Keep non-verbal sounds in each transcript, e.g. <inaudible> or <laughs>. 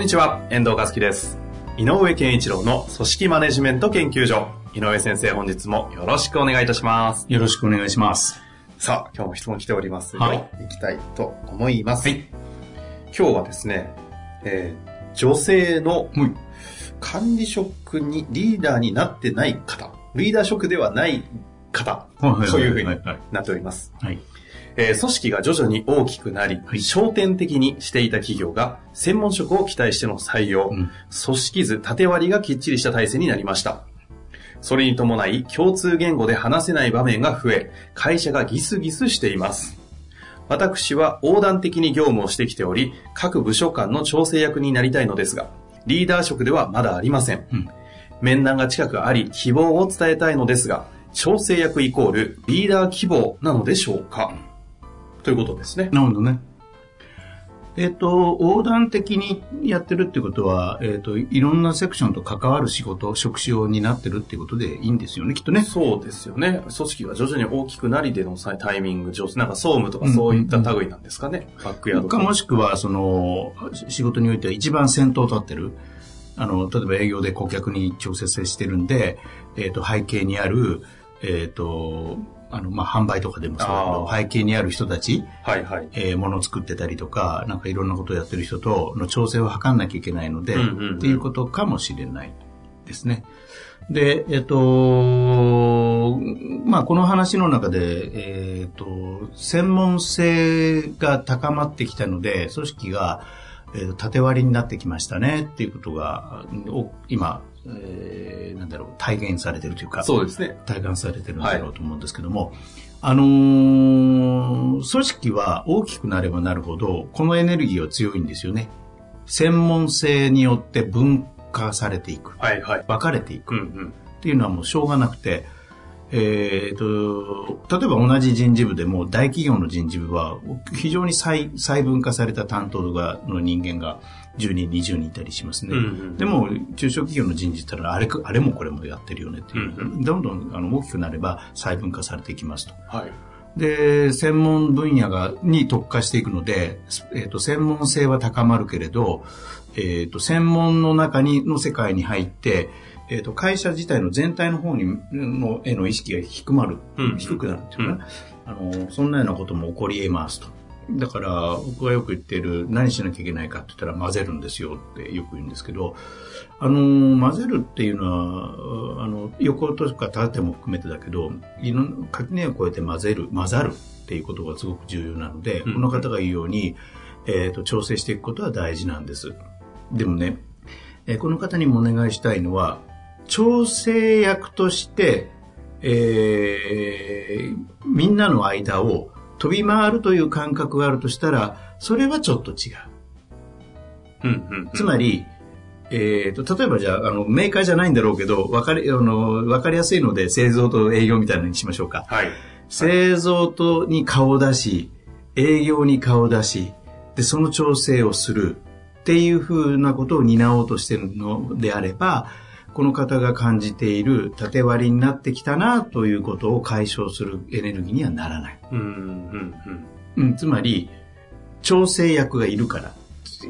んにちは、遠藤和樹です。井上健一郎の組織マネジメント研究所。井上先生、本日もよろしくお願いいたします。よろしくお願いします。さあ、今日も質問来ておりますはいよ。いきたいと思います。今日はですね、えー女性のはい管理職にリーダーになってない方、リーダー職ではない方、はいはいはいそういうふうになっております。はい。えー組織が徐々に大きくなり、はい焦点的にしていた企業が専門職を期待しての採用、うん組織図、縦割りがきっちりした体制になりました。それに伴い、共通言語で話せない場面が増え、会社がギスギスしています。私は横断的に業務をしてきており、各部署間の調整役になりたいのですが、リーダー職ではまだありません。うん面談が近くあり、希望を伝えたいのですが、調整役イコールリーダー希望なのでしょうか？ということですね。なるほどね。えっ、と、横断的にやってるってことは、えっ、と、いろんなセクションと関わる仕事、職種を担ってるってことでいいんですよね、きっとね。そうですよね。組織が徐々に大きくなりでのさタイミング上手、なんか総務とかそういった類なんですかね。バックヤードとかもしくは、その、仕事においては一番先頭を立ってる。あの、例えば営業で顧客に直接接してるんで、えっ、と、背景にある、えっ、と、あの、まあ、販売とかでもそうだけど、あ背景にある人たち、はいはい。えー、ものを作ってたりとか、なんかいろんなことをやってる人との調整を図んなきゃいけないので、うんうんうんっていうことかもしれないですね。で、えっ、と、まあ、この話の中で、えっ、と、専門性が高まってきたので、組織が、えーと縦割りになってきましたねっていうことが、お今、えーなんだろう、体現されてるというか、そうですね。体感されてるんだろうと思うんですけども、あのー組織は大きくなればなるほど、このエネルギーは強いんですよね。専門性によって分化されていく。はいはい。分かれていくうんうん。っていうのはもうしょうがなくて、えーと、例えば同じ人事部でも大企業の人事部は非常に細細分化された担当がの人間が10人、20人いたりしますね。うんうんでも、中小企業の人事ってのはあれかあれもこれもやってるよねっていう。うんどんどんあの大きくなれば細分化されていきますと。はい。で、専門分野が、に特化していくので、えっ、と、専門性は高まるけれど、えっ、と、専門の中に、の世界に入って、えっ、と、会社自体の全体の方に、の、への意識が低まる、うん低くなるっていうかね、あの、そんなようなことも起こり得ますと。だから、僕がよく言っている、何しなきゃいけないかって言ったら混ぜるんですよってよく言うんですけど、あの、混ぜるっていうのは、あの、横とか縦も含めてだけど、垣根を越えて混ぜる、混ざるっていうことがすごく重要なので、うんこの方が言うように、えっ、と、調整していくことは大事なんです。でもね、えーこの方にもお願いしたいのは、調整役として、えーみんなの間を飛び回るという感覚があるとしたら、それはちょっと違う。うんうん。つまり、えーと、例えばじゃあ、あの、メーカーじゃないんだろうけど、わかり、あの、わかりやすいので製造と営業みたいなのにしましょうか。はい。製造とに顔を出し、営業に顔を出し、で、その調整をするっていうふうなことを担おうとしているのであれば、この方が感じている縦割りになってきたなということを解消するエネルギーにはならない。うんうんうん、つまり、調整役がいるから。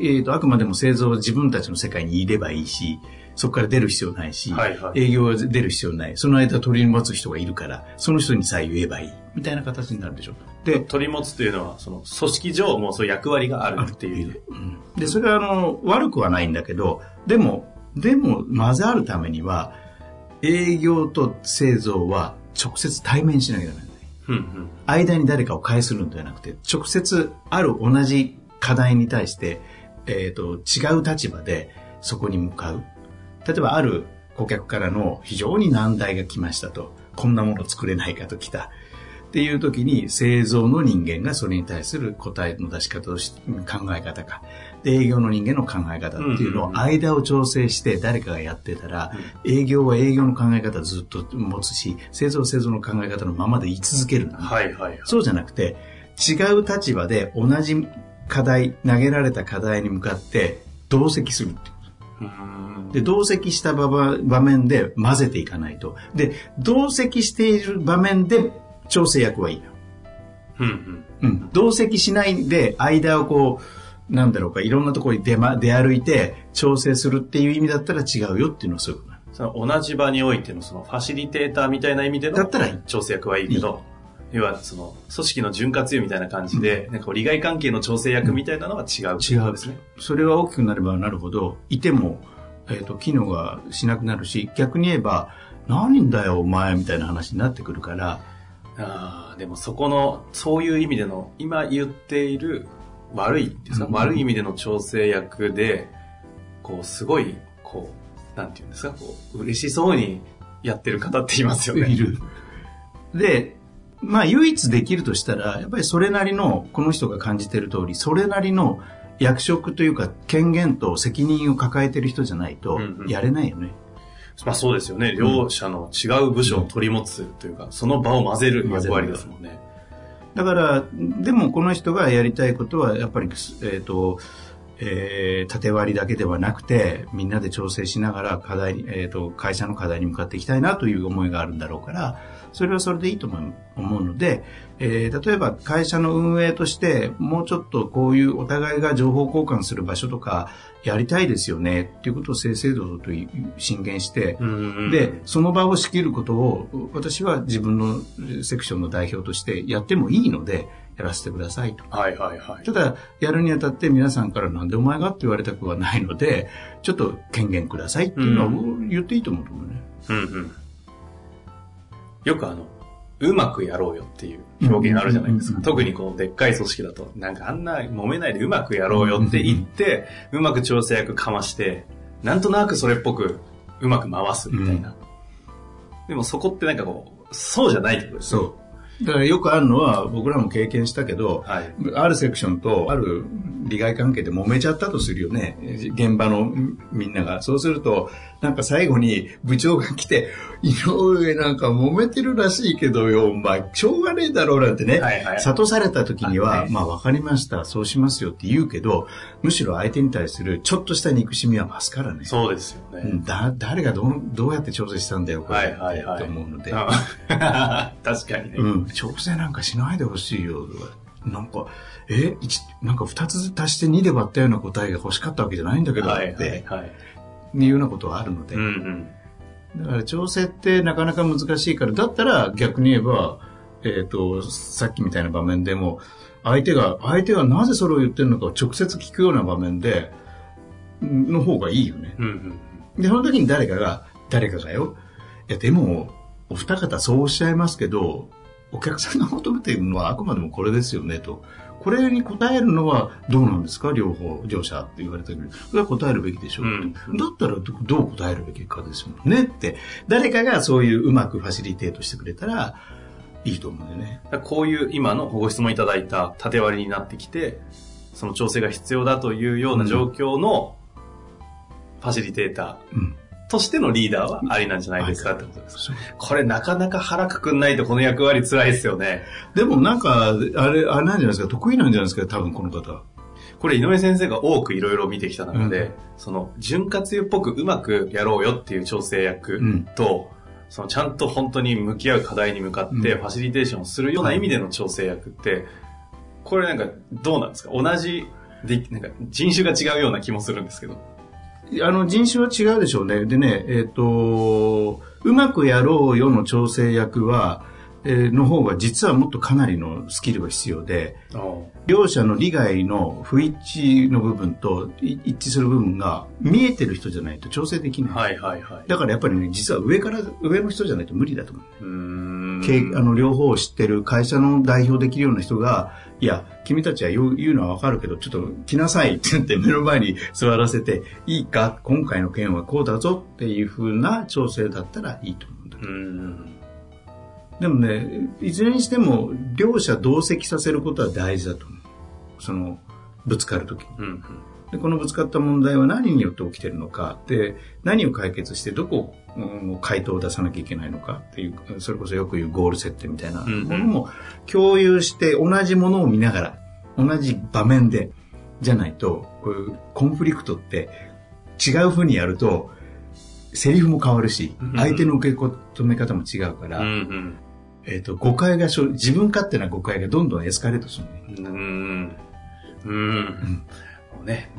えっ、と、あくまでも製造は自分たちの世界にいればいいし、そこから出る必要ないし、はいはい営業は出る必要ない。その間取り持つ人がいるから、その人にさえ言えばいい。みたいな形になるでしょ。うん。で、取り持つというのは、その組織上もそういう役割があるっていう。うんで、それはあの、悪くはないんだけど、でも、でも混ざるためには、営業と製造は直接対面しなきゃダメなんだよ。うんうん。間に誰かを介するんではなくて、直接ある同じ課題に対して、えっ、と、違う立場でそこに向かう。例えばある顧客からの非常に難題が来ましたと。こんなもの作れないかと来た。っていう時に製造の人間がそれに対する答えの出し方をし考え方か。で、営業の人間の考え方っていうのを間を調整して誰かがやってたら、営業は営業の考え方ずっと持つし、製造は製造の考え方のままで言い続ける。そうじゃなくて、違う立場で同じ課題、投げられた課題に向かって同席するっていう。で、同席した場場面で混ぜていかないと。で、同席している場面で調整役はいいの。うんうん。うん。同席しないで間をこう、なんだろうか、いろんなところに出,、ま、出歩いて調整するっていう意味だったら違うよっていうのはそういうことなのその同じ場においてのそのファシリテーターみたいな意味でのだったらいい調整役はいいけど、要はその組織の潤滑油みたいな感じで、なんかこう利害関係の調整役みたいなのは違う違うですね。それが大きくなればなるほど、いても、えっ、と、機能がしなくなるし、逆に言えば、何だよ、お前、みたいな話になってくるから、ああ、でもそこの、そういう意味での、今言っている悪いですか、うん悪い意味での調整役で、こう、すごい、こう、なんていうんですか、こう、嬉しそうにやってる方っていますよね。いる。で、まあ、唯一できるとしたら、やっぱりそれなりの、この人が感じてる通り、それなりの役職というか、権限と責任を抱えてる人じゃないとうんう、んやれないよね。まあそうですよね。両者の違う部署を取り持つというか、その場を混ぜる役割ですもんね。だから、でもこの人がやりたいことは、やっぱり、えっ、と、えー縦割りだけではなくて、みんなで調整しながら課題に、えっ、と、会社の課題に向かっていきたいなという思いがあるんだろうから、それはそれでいいと思う思うので、えー例えば会社の運営として、もうちょっとこういうお互いが情報交換する場所とか、やりたいですよね、っていうことを正々堂々と進言して、うんで、その場を仕切ることを、私は自分のセクションの代表としてやってもいいので、やらせてくださいと。はいはいはい。ただ、やるにあたって皆さんからなんでお前がって言われたくはないので、ちょっと権限くださいっていうのは言っていいと思うと思うね。うんうん。よくあの、うまくやろうよっていう表現あるじゃないですか。うん特にこう、でっかい組織だと、なんかあんな揉めないでうまくやろうよって言って、うまく調整役かまして、なんとなくそれっぽくうまく回すみたいな。でもそこってなんかこう、そうじゃないってことですね。そう。だからよくあるのは、僕らも経験したけど、はい。あるセクションとある利害関係で揉めちゃったとするよね。現場のみんなが。そうすると、なんか最後に部長が来て、井上なんか揉めてるらしいけどよ、お前、しょうがねえだろうなんてね。はいはい。諭された時には、はいまあ分かりました、そうしますよって言うけど、むしろ相手に対するちょっとした憎しみは増すからね。そうですよね。うんだ誰がどうどうやって調整したんだよ、これ。はいはいはいって思うので。うん <laughs> 確かにね。うん、調整なんかしないでほしいよ。なんか、え、一なんか二つ足して2で割ったような答えが欲しかったわけじゃないんだけど、はいって、はいはい。いうようなことはあるので。うんうん。だから調整ってなかなか難しいから、だったら逆に言えば、えっ、と、さっきみたいな場面でも、相手が、相手がなぜそれを言ってるのかを直接聞くような場面で、の方がいいよね。うんうん。で、その時に誰かが、誰かがよ、いや、でも、お二方そうおっしゃいますけど、お客さんが求めているのはあくまでもこれですよね、と。これに答えるのはどうなんですか両方、両者って言われた時に。それは答えるべきでしょう、うんだったらどどう答えるべきかですもんねって。誰かがそういううまくファシリテートしてくれたらいいと思うんだよね。こういう今のご質問いただいた縦割りになってきて、その調整が必要だというような状況のファシリテータうん。ーとしてのリーダーはありなんじゃないですかってことです。これなかなか腹くくんないとこの役割辛いですよね。でもなんか、あれ、あれなんじゃないですか、得意なんじゃないですか、多分この方。これ井上先生が多くいろいろ見てきた中で、うんその潤滑油っぽくうまくやろうよっていう調整役うんと、そのちゃんと本当に向き合う課題に向かってうんファシリテーションをするような意味での調整役って、これなんかどうなんですか？同じで、なんか人種が違うような気もするんですけど。あの、人種は違うでしょうね。でね、えっ、と、うまくやろうよの調整役は、えーの方が実はもっとかなりのスキルが必要で、両者の利害の不一致の部分とい一致する部分が見えてる人じゃないと調整できない。はいはいはい。だからやっぱりね、実は上から、上の人じゃないと無理だと思う。うーん。経あの両方を知ってる会社の代表できるような人が、いや、君たちは言う言うのはわかるけど、ちょっと来なさいって言って目の前に座らせて、いいか、今回の件はこうだぞっていう風な調整だったらいいと思うんだけうーん。でもね、いずれにしても、両者同席させることは大事だと思う。その、ぶつかるときに。うんうん。で、このぶつかった問題は何によって起きてるのか、で、何を解決してどこの回答を出さなきゃいけないのかっていう、それこそよく言うゴール設定みたいなものも共有して同じものを見ながら、同じ場面で、じゃないと、こういうコンフリクトって違う風にやると、セリフも変わるしうん、相手の受け止め方も違うから。えっ、と、誤解が生、自分勝手な誤解がどんどんエスカレートするね。うーん。うーん。もうね、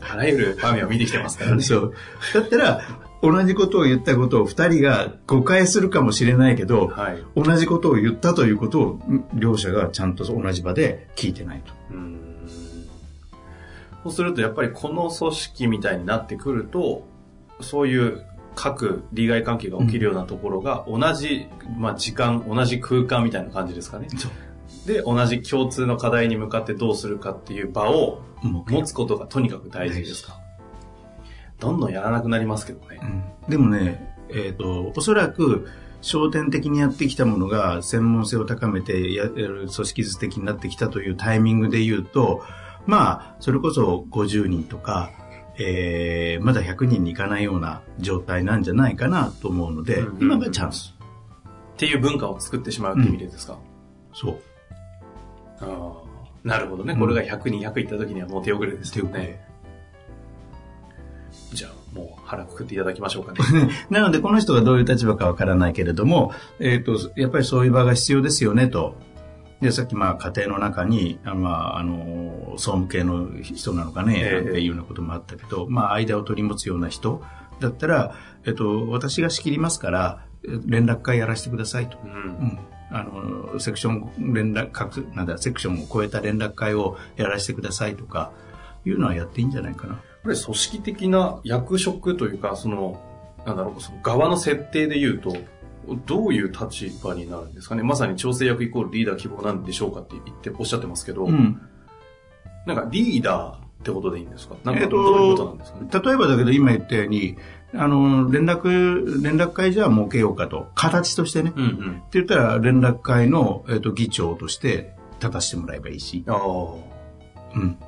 あらゆる場面を見てきてますからね。そう。だったら、同じことを言ったことを二人が誤解するかもしれないけど、はい。同じことを言ったということをん両者がちゃんと同じ場で聞いてないと。うーんそうすると、やっぱりこの組織みたいになってくると、そういう各利害関係が起きるようなところが同じ、まあ時間、同じ空間みたいな感じですかね。で、同じ共通の課題に向かってどうするかっていう場をも持つことがとにかく大事ですか？どんどんやらなくなりますけどね。でもね、えっ、と、おそらく、焦点的にやってきたものが専門性を高めてやる組織図的になってきたというタイミングで言うと、まあ、それこそ50人とか、えー、まだ100人にいかないような状態なんじゃないかなと思うので、うんうんうん今がチャンス。っていう文化を作ってしまうって意味でですか？そう。ああなるほどね。これが100、200いった時にはもう手遅れですよね。じゃあ、もう腹くくっていただきましょうかね。<laughs> なので、この人がどういう立場かわからないけれども、えっ、と、やっぱりそういう場が必要ですよねと。で、さっき、まあ、家庭の中に、あまあ、あの、総務系の人なのかね、ええなんていうようなこともあったけど、まあ、間を取り持つような人だったら、えっ、と、私が仕切りますから、え連絡会やらせてくださいと。う。うんん。あの、セクション、連絡、各、なんだ、セクションを超えた連絡会をやらせてくださいとか、いうのはやっていいんじゃないかな。これ組織的な役職というか、その、なんだろう、その側の設定で言うと、どういう立場になるんですかねまさに調整役イコールリーダー希望なんでしょうかって言っておっしゃってますけど、うん。なんかリーダーってことでいいんですか？なんかえっとどういうことなんですかね、例えばだけど今言ったように、あの、連絡、連絡会じゃあ設けようかと。形としてね。ってうんうん。言ったら連絡会の、えっと議長として立たせてもらえばいいし。あうん。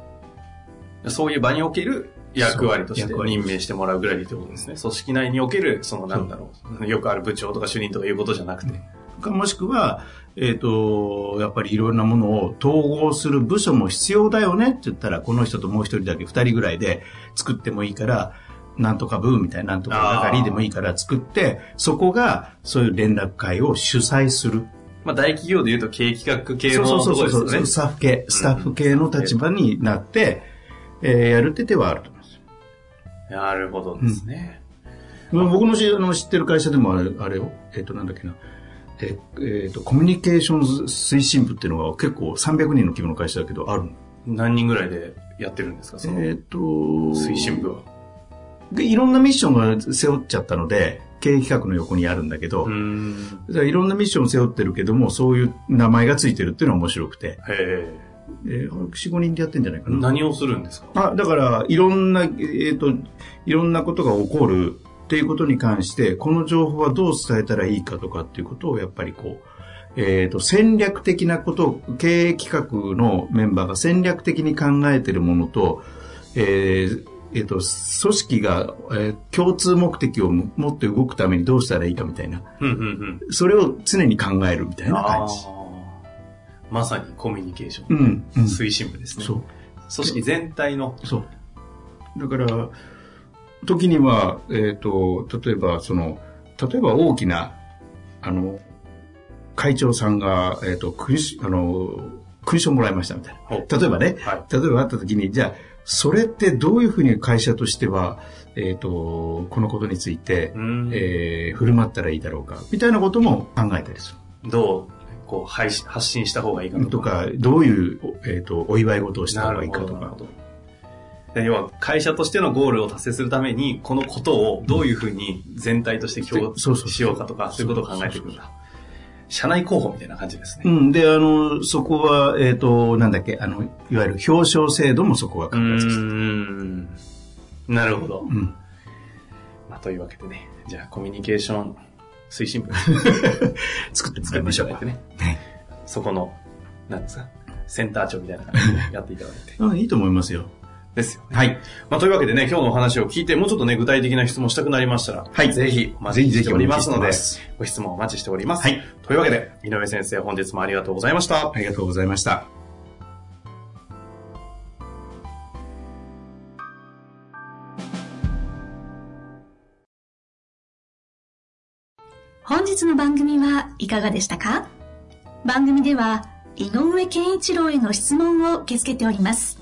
あ。そういう場における役割として任命してもらうぐらいってことですね。組織内における、そのなんだろう、よくある部長とか主任とかいうことじゃなくて。かもしくは、えっ、と、やっぱりいろんなものを統合する部署も必要だよねって言ったら、この人ともう一人だけ二人ぐらいで作ってもいいから、なんとか部みたいな、なんとか係でもいいから作って、そこがそういう連絡会を主催する。まあ大企業で言うと経営企画系そうのそうそうそう、ところですよね。スタッフ系、スタッフ系の立場になって、えーやるって手はあると思います。なるほどですね。まあ僕の知ってる会社でもあれあれよ、えっ、と、なんだっけな、ええーと、コミュニケーション推進部っていうのが結構300人の規模の会社だけど、あるの。何人ぐらいでやってるんですかそのえっ、と、推進部は。で、いろんなミッションが背負っちゃったので、経営企画の横にあるんだけど、いろんなミッションを背負ってるけども、そういう名前がついてるっていうのは面白くて、へえ。えー、4、5人でやってんじゃないかな？何をするんですか？あ、だから、いろんな、えっ、と、いろんなことが起こるっていうことに関して、この情報はどう伝えたらいいかとかっていうことを、やっぱりこう、えっ、と、戦略的なことを、経営企画のメンバーが戦略的に考えているものと、えーえっ、と、組織が、えー共通目的を持って動くためにどうしたらいいかみたいな、うんうんうん。それを常に考えるみたいなあ感じ。ーまさにコミュニケーション。うん、うん。推進部ですね。そう。組織全体の。そう。だから、時には、えっ、と、例えば、その、例えば大きな、あの、会長さんが、えっ、と、勲章、あの、勲章もらいましたみたいな。例えばね、は例えばあった時に、じゃあ、それってどういうふうに会社としては、えっ、と、このことについてう、んえー振る舞ったらいいだろうか、みたいなことも考えたりすどう、こう、配信発信した方がいいかる。とか。どういう、えっ、と、お祝い事をしたな方がいいかとか要は、会社としてのゴールを達成するために、このことをどういうふうに全体として共そうそうしようかとか、そういうことを考えていくんだ。社内候補みたいな感じですね。うん。で、あの、そこは、えっ、と、なんだっけ、あの、いわゆる表彰制度もそこはう関わってます。ん。なるほど。うん。まあ、というわけでね、じゃあコミュニケーション推進部 <laughs> 作って作っていましょういただいてね。はいそこの、なんですか、センター長みたいな感じでやっていただいて。<laughs> うんいいと思いますよ。ですよね。はい。まあ、というわけでね、今日のお話を聞いて、もうちょっとね、具体的な質問したくなりましたら、はいぜひお待ちしておりますのでぜひぜひお待ちしてま、ご質問お待ちしております。はい。というわけで、井上先生、本日もありがとうございました。ありがとうございました。本日の番組はいかがでしたか？番組では井上健一郎への質問を受け付けております。